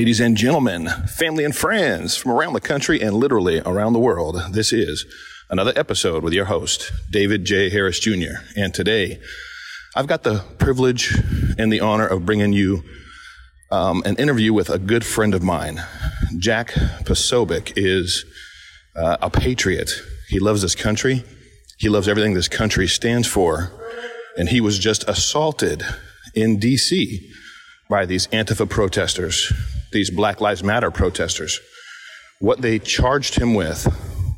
Ladies and gentlemen, family and friends from around the country and literally around the world, this is another episode with your host, David J. Harris Jr. And today, I've got the privilege and the honor of bringing you um, an interview with a good friend of mine. Jack Posobiec is uh, a patriot. He loves this country. He loves everything this country stands for. And he was just assaulted in D.C. by these Antifa protesters, these Black Lives Matter protesters. What they charged him with,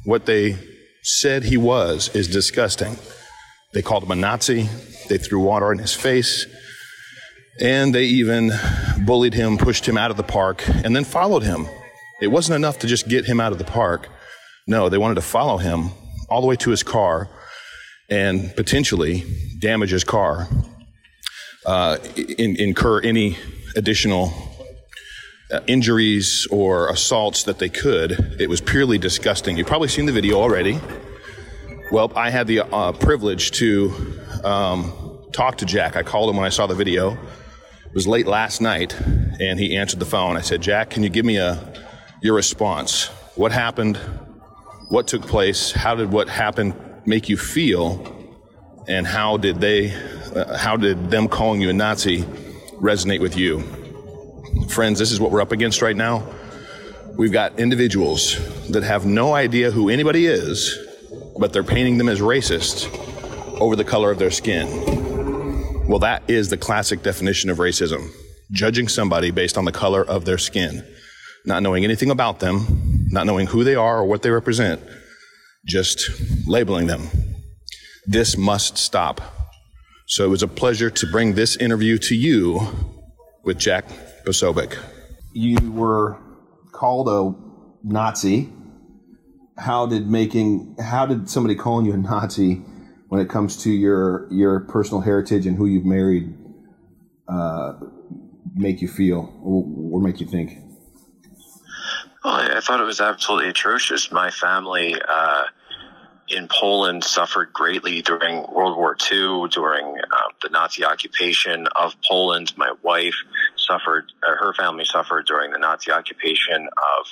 what they said he was, is disgusting. They called him a Nazi. They threw water in his face. And they even bullied him, pushed him out of the park, and then followed him. It wasn't enough to just get him out of the park. No, they wanted to follow him all the way to his car and potentially damage his car, uh, in, incur any additional injuries or assaults that they could. It was purely disgusting. You've probably seen the video already. Well, I had the uh, privilege to um, talk to Jack. I called him when I saw the video. It was late last night, and he answered the phone. I said, "Jack, can you give me a your response? What happened? What took place? How did what happened make you feel? And how did they? Uh, how did them calling you a Nazi resonate with you?" Friends, this is what we're up against right now. We've got individuals that have no idea who anybody is, but they're painting them as racist over the color of their skin. Well, that is the classic definition of racism judging somebody based on the color of their skin, not knowing anything about them, not knowing who they are or what they represent, just labeling them. This must stop. So it was a pleasure to bring this interview to you with Jack Posobiec. you were called a Nazi. How did making how did somebody calling you a Nazi when it comes to your your personal heritage and who you've married uh, make you feel or, or make you think? Well, I I thought it was absolutely atrocious. My family uh, in Poland suffered greatly during World War II, during uh, the Nazi occupation of Poland. My wife suffered, uh, her family suffered during the Nazi occupation of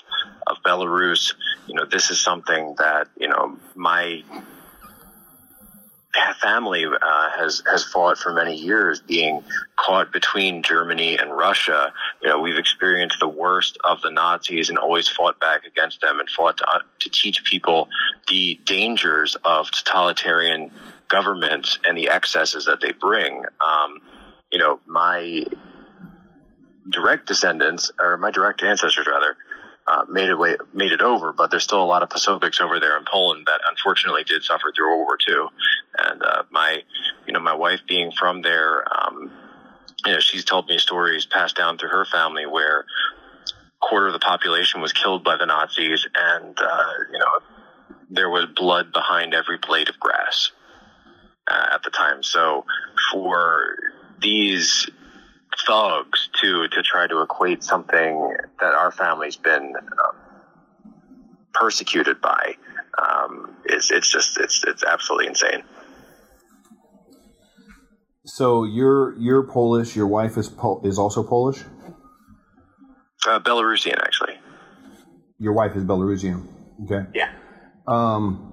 of Belarus. You know, this is something that you know my family uh, has has fought for many years, being caught between Germany and Russia. You know, we've experienced the worst of the Nazis and always fought back against them and fought to, uh, to teach people the dangers of totalitarian governments and the excesses that they bring. Um, you know, my direct descendants or my direct ancestors rather uh, made it way, made it over, but there's still a lot of Posobiecs over there in Poland that unfortunately did suffer through World War II. And uh, my, you know, my wife being from there, um, you know, she's told me stories passed down through her family where quarter of the population was killed by the Nazis, and uh, you know, there was blood behind every blade of grass uh, at the time. So for these thugs to to try to equate something that our family's been um, persecuted by um, is it's just it's it's absolutely insane. So you're you're Polish. Your wife is Pol- is also Polish. Uh, Belarusian, actually. Your wife is Belarusian. Okay. Yeah. Um,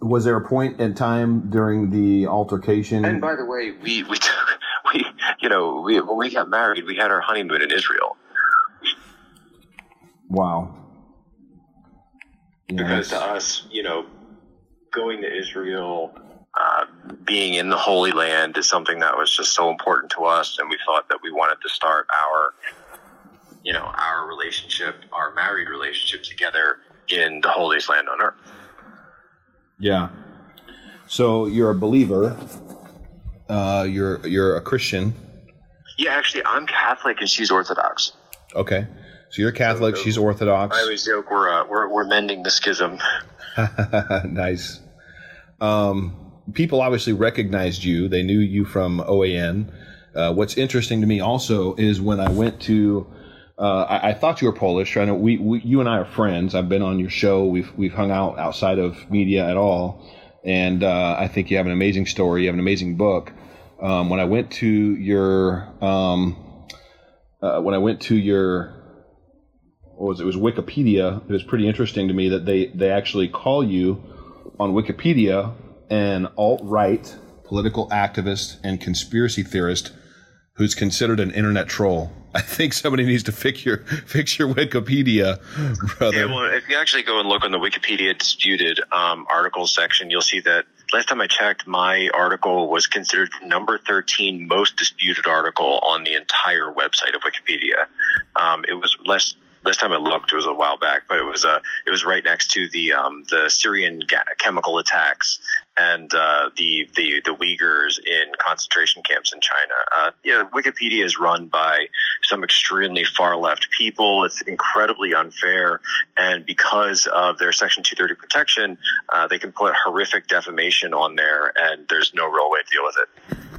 was there a point in time during the altercation? And by the way, we we took we you know we when we got married, we had our honeymoon in Israel wow. Yeah, because to us, you know, going to Israel, uh, being in the Holy Land is something that was just so important to us, and we thought that we wanted to start our, you know, our relationship, our married relationship together in the holiest land on earth. yeah. So you're a believer. Uh, you're you're a Christian. Yeah, actually, I'm Catholic and she's Orthodox. Okay. So you're Catholic. She's Orthodox. I always joke we're uh, we're we're mending the schism. nice. Um, people obviously recognized you. They knew you from OAN. Uh, what's interesting to me also is when I went to, uh, I, I thought you were Polish. I know we, we, you and I are friends. I've been on your show. We've we've hung out outside of media at all, and uh, I think you have an amazing story. You have an amazing book. Um, when I went to your um, uh, when I went to your was it was Wikipedia. It was pretty interesting to me that they they actually call you on Wikipedia an alt right political activist and conspiracy theorist who's considered an internet troll. I think somebody needs to fix your fix your Wikipedia, brother. Yeah, well, if you actually go and look on the Wikipedia disputed um, articles section, you'll see that last time I checked, my article was considered number 13 most disputed article on the entire website of Wikipedia. Um, it was less last time I looked, it was a while back, but it was uh, it was right next to the um, the Syrian ga- chemical attacks and uh, the the the Uyghurs in concentration camps in China. Uh, yeah, Wikipedia is run by some extremely far left people. It's incredibly unfair, and because of their Section 230 protection, uh, they can put horrific defamation on there, and there's no real way to deal with it.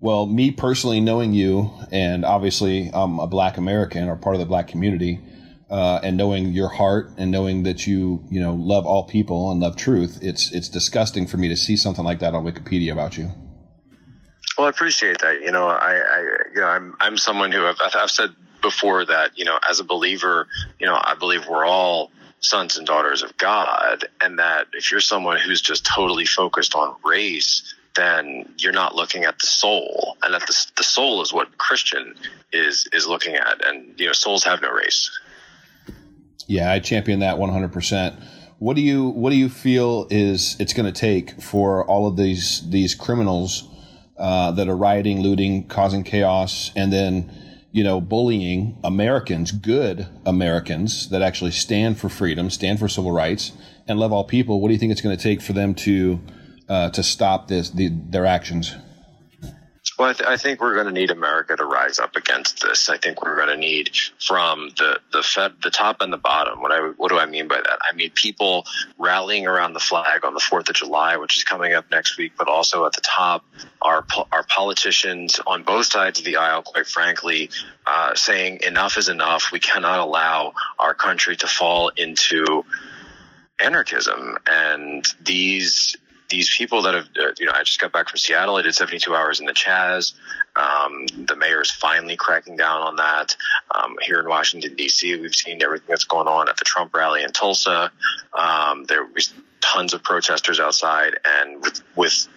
Well, me personally knowing you, and obviously I'm a black American or part of the black community, uh, and knowing your heart and knowing that you, you know, love all people and love truth, it's it's disgusting for me to see something like that on Wikipedia about you. Well, I appreciate that. You know, I, I you know, I'm I'm someone who I've, I've said before that you know, as a believer, you know, I believe we're all sons and daughters of God, and that if you're someone who's just totally focused on race then you're not looking at the soul, and that the, the soul is what Christian is is looking at, and you know souls have no race. Yeah, I champion that 100. percent What do you What do you feel is it's going to take for all of these these criminals uh, that are rioting, looting, causing chaos, and then you know bullying Americans, good Americans that actually stand for freedom, stand for civil rights, and love all people? What do you think it's going to take for them to uh, to stop this the, their actions? Well, I, th- I think we're going to need America to rise up against this. I think we're going to need from the the Fed, the top and the bottom. What I what do I mean by that? I mean people rallying around the flag on the Fourth of July, which is coming up next week, but also at the top, our our politicians on both sides of the aisle, quite frankly, uh, saying enough is enough. We cannot allow our country to fall into anarchism, and these these people that have, uh, you know, I just got back from Seattle. I did 72 hours in the Chaz. Um, the mayor is finally cracking down on that. Um, here in Washington, D.C., we've seen everything that's going on at the Trump rally in Tulsa. Um, there was tons of protesters outside, and with, with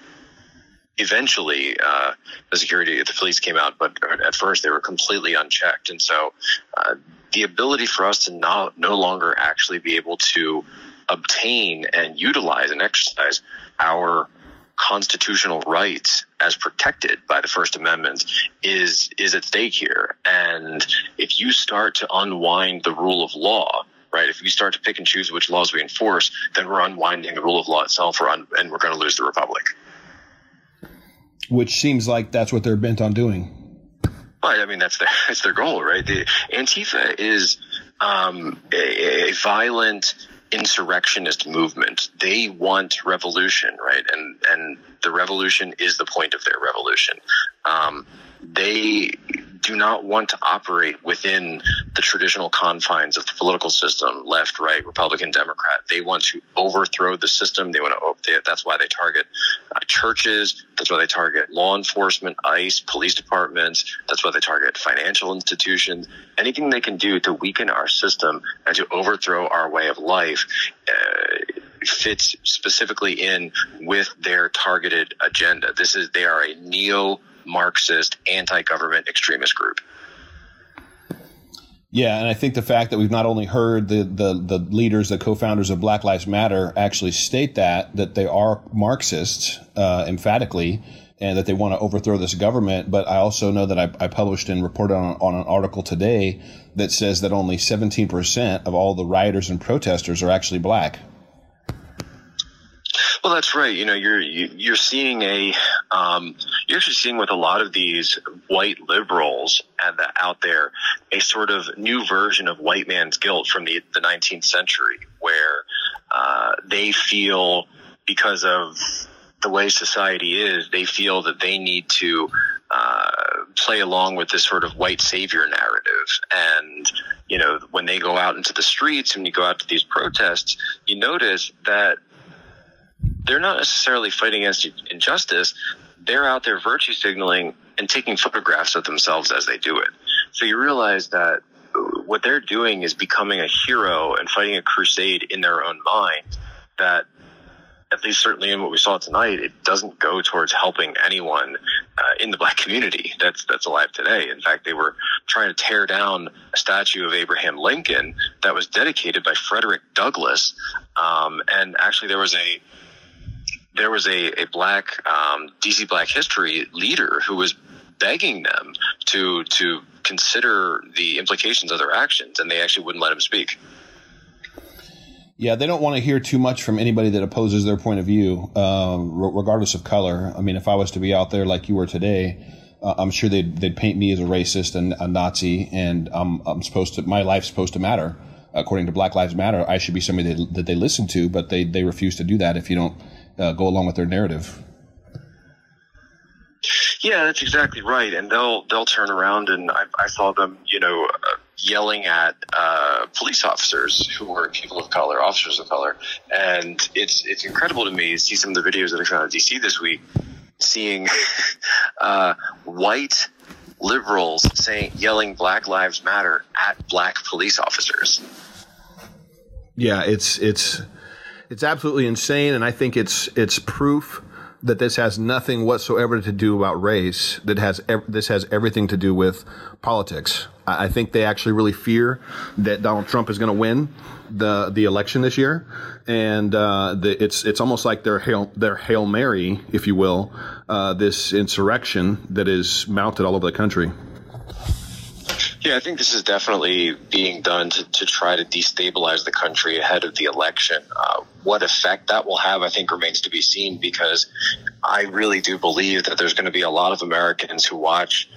eventually uh, the security, the police came out, but at first they were completely unchecked. And so uh, the ability for us to not, no longer actually be able to obtain and utilize and exercise our constitutional rights as protected by the First Amendment is is at stake here. And if you start to unwind the rule of law, right? If we start to pick and choose which laws we enforce, then we're unwinding the rule of law itself, un- and we're going to lose the republic. Which seems like that's what they're bent on doing. Well, I mean, that's their that's their goal, right? The Antifa is um, a, a violent insurrectionist movement. They want revolution, right? And and the revolution is the point of their revolution. Um, they do not want to operate within the traditional confines of the political system left right republican democrat. They want to overthrow the system. They want to that's why they target uh, churches. That's why they target law enforcement ice police departments. That's why they target financial institutions. Anything they can do to weaken our system and to overthrow our way of life uh, fits specifically in with their targeted agenda. This is they are a neo Marxist, anti government extremist group. Yeah, and I think the fact that we've not only heard the, the, the leaders, the co-founders of Black Lives Matter actually state that, that they are Marxists, uh, emphatically, and that they want to overthrow this government. But I also know that I, I published and reported on, on an article today that says that only 17% of all the rioters and protesters are actually black. Well, that's right. You know, you're you, are you are seeing a um, you're actually seeing with a lot of these white liberals the, out there a sort of new version of white man's guilt from the the 19th century, where uh, they feel because of the way society is, they feel that they need to uh, play along with this sort of white savior narrative. And, you know, when they go out into the streets and you go out to these protests, you notice that they're not necessarily fighting against injustice. They're out there virtue signaling and taking photographs of themselves as they do it. So you realize that what they're doing is becoming a hero and fighting a crusade in their own mind that at least certainly in what we saw tonight, it doesn't go towards helping anyone uh, in the black community that's that's alive today. In fact, they were trying to tear down a statue of Abraham Lincoln that was dedicated by Frederick Douglass, um, and actually there was a there was a, a black um, DC Black History leader who was begging them to to consider the implications of their actions, and they actually wouldn't let him speak. Yeah, they don't want to hear too much from anybody that opposes their point of view, uh, regardless of color. I mean, if I was to be out there like you were today, uh, I'm sure they'd, they'd paint me as a racist and a Nazi, and I'm, I'm supposed to, my life's supposed to matter. According to Black Lives Matter, I should be somebody that, that they listen to, but they, they refuse to do that if you don't uh, go along with their narrative. Yeah, that's exactly right. And they'll they'll turn around and I, I saw them, you know, uh, yelling at uh, police officers who were people of color, officers of color, and it's it's incredible to me to see some of the videos that I saw in DC this week, seeing uh, white liberals saying yelling Black Lives Matter at black police officers. Yeah, it's it's it's absolutely insane, and I think it's it's proof that this has nothing whatsoever to do about race. That has ev- this has everything to do with politics. I, I think they actually really fear that Donald Trump is going to win the the election this year, and uh, the, it's it's almost like their hail their hail mary, if you will, uh, this insurrection that is mounted all over the country. Yeah, I think this is definitely being done to, to try to destabilize the country ahead of the election. Uh, what effect that will have, I think, remains to be seen because I really do believe that there's going to be a lot of Americans who watch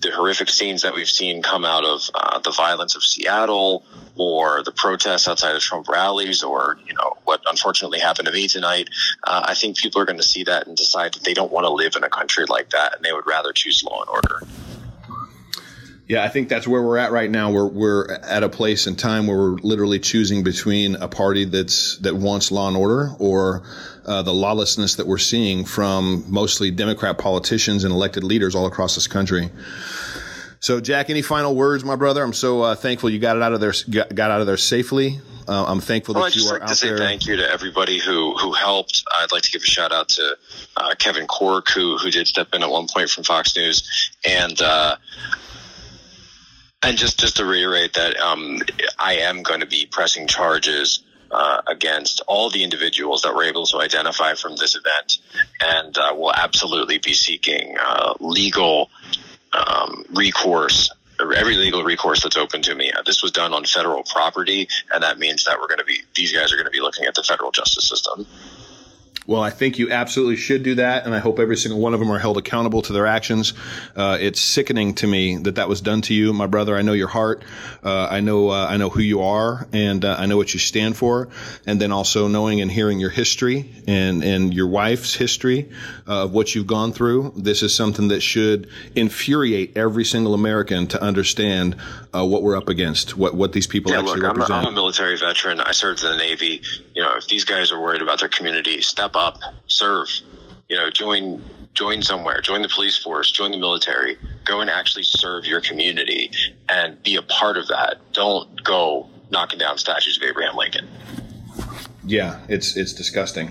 the horrific scenes that we've seen come out of uh, the violence of Seattle or the protests outside of Trump rallies or, you know, what unfortunately happened to me tonight. Uh, I think people are going to see that and decide that they don't want to live in a country like that and they would rather choose law and order. Yeah, I think that's where we're at right now. We're we're at a place in time where we're literally choosing between a party that's that wants law and order or uh, the lawlessness that we're seeing from mostly Democrat politicians and elected leaders all across this country. So, Jack, any final words, my brother? I'm so uh, thankful you got it out of there, got, out of there safely. Uh, I'm thankful well, that you are like out to say there. Thank you to everybody who who helped. I'd like to give a shout out to uh, Kevin Corke, who who did step in at one point from Fox News, and uh, and just just to reiterate that um, I am going to be pressing charges uh, against all the individuals that were able to identify from this event, and uh, will absolutely be seeking uh, legal um, recourse. Every legal recourse that's open to me. Uh, this was done on federal property, and that means that we're going to be; these guys are going to be looking at the federal justice system. Well, I think you absolutely should do that, and I hope every single one of them are held accountable to their actions. Uh, it's sickening to me that that was done to you, my brother. I know your heart. Uh, I know uh, I know who you are, and uh, I know what you stand for. And then also knowing and hearing your history and and your wife's history of what you've gone through. This is something that should infuriate every single American to understand uh, what we're up against, what what these people Yeah, actually look, I'm a, represent. I'm a military veteran. I served in the Navy. You know, if these guys are worried about their community, step up, serve. You know, join join somewhere, join the police force, join the military, go and actually serve your community and be a part of that. Don't go knocking down statues of Abraham Lincoln. Yeah, it's it's disgusting.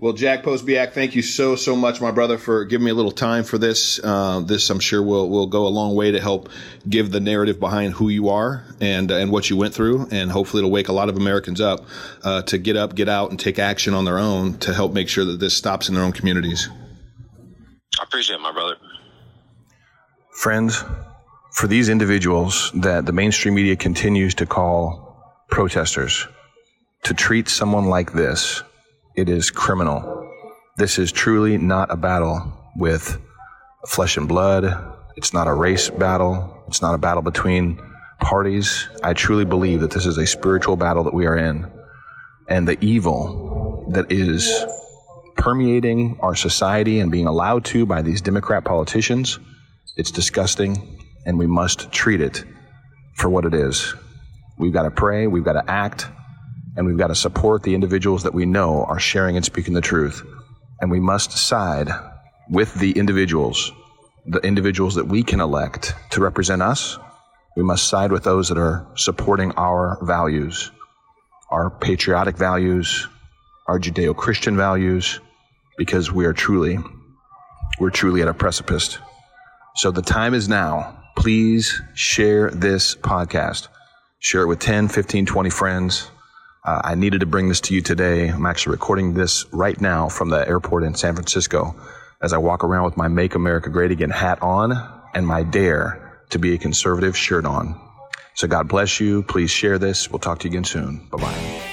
Well, Jack Posobiec, thank you so so much, my brother, for giving me a little time for this. Uh, this, I'm sure, will will go a long way to help give the narrative behind who you are and and what you went through, and hopefully it'll wake a lot of Americans up uh, to get up, get out, and take action on their own to help make sure that this stops in their own communities. I appreciate it, my brother. Friends, for these individuals that the mainstream media continues to call protesters, to treat someone like this, it is criminal. This is truly not a battle with flesh and blood. It's not a race battle. It's not a battle between parties. I truly believe that this is a spiritual battle that we are in. And the evil that is permeating our society and being allowed to by these Democrat politicians, it's disgusting, and we must treat it for what it is. We've got to pray, we've got to act, and we've got to support the individuals that we know are sharing and speaking the truth. And we must side with the individuals, the individuals that we can elect to represent us We must side with those that are supporting our values, our patriotic values, our Judeo Christian values, because we are truly, we're truly at a precipice. So the time is now. Please share this podcast. Share it with 10, 15, 20 friends. Uh, I needed to bring this to you today. I'm actually recording this right now from the airport in San Francisco as I walk around with my Make America Great Again hat on and my Dare to be a conservative shirt on. So God bless you. Please share this. We'll talk to you again soon. Bye bye.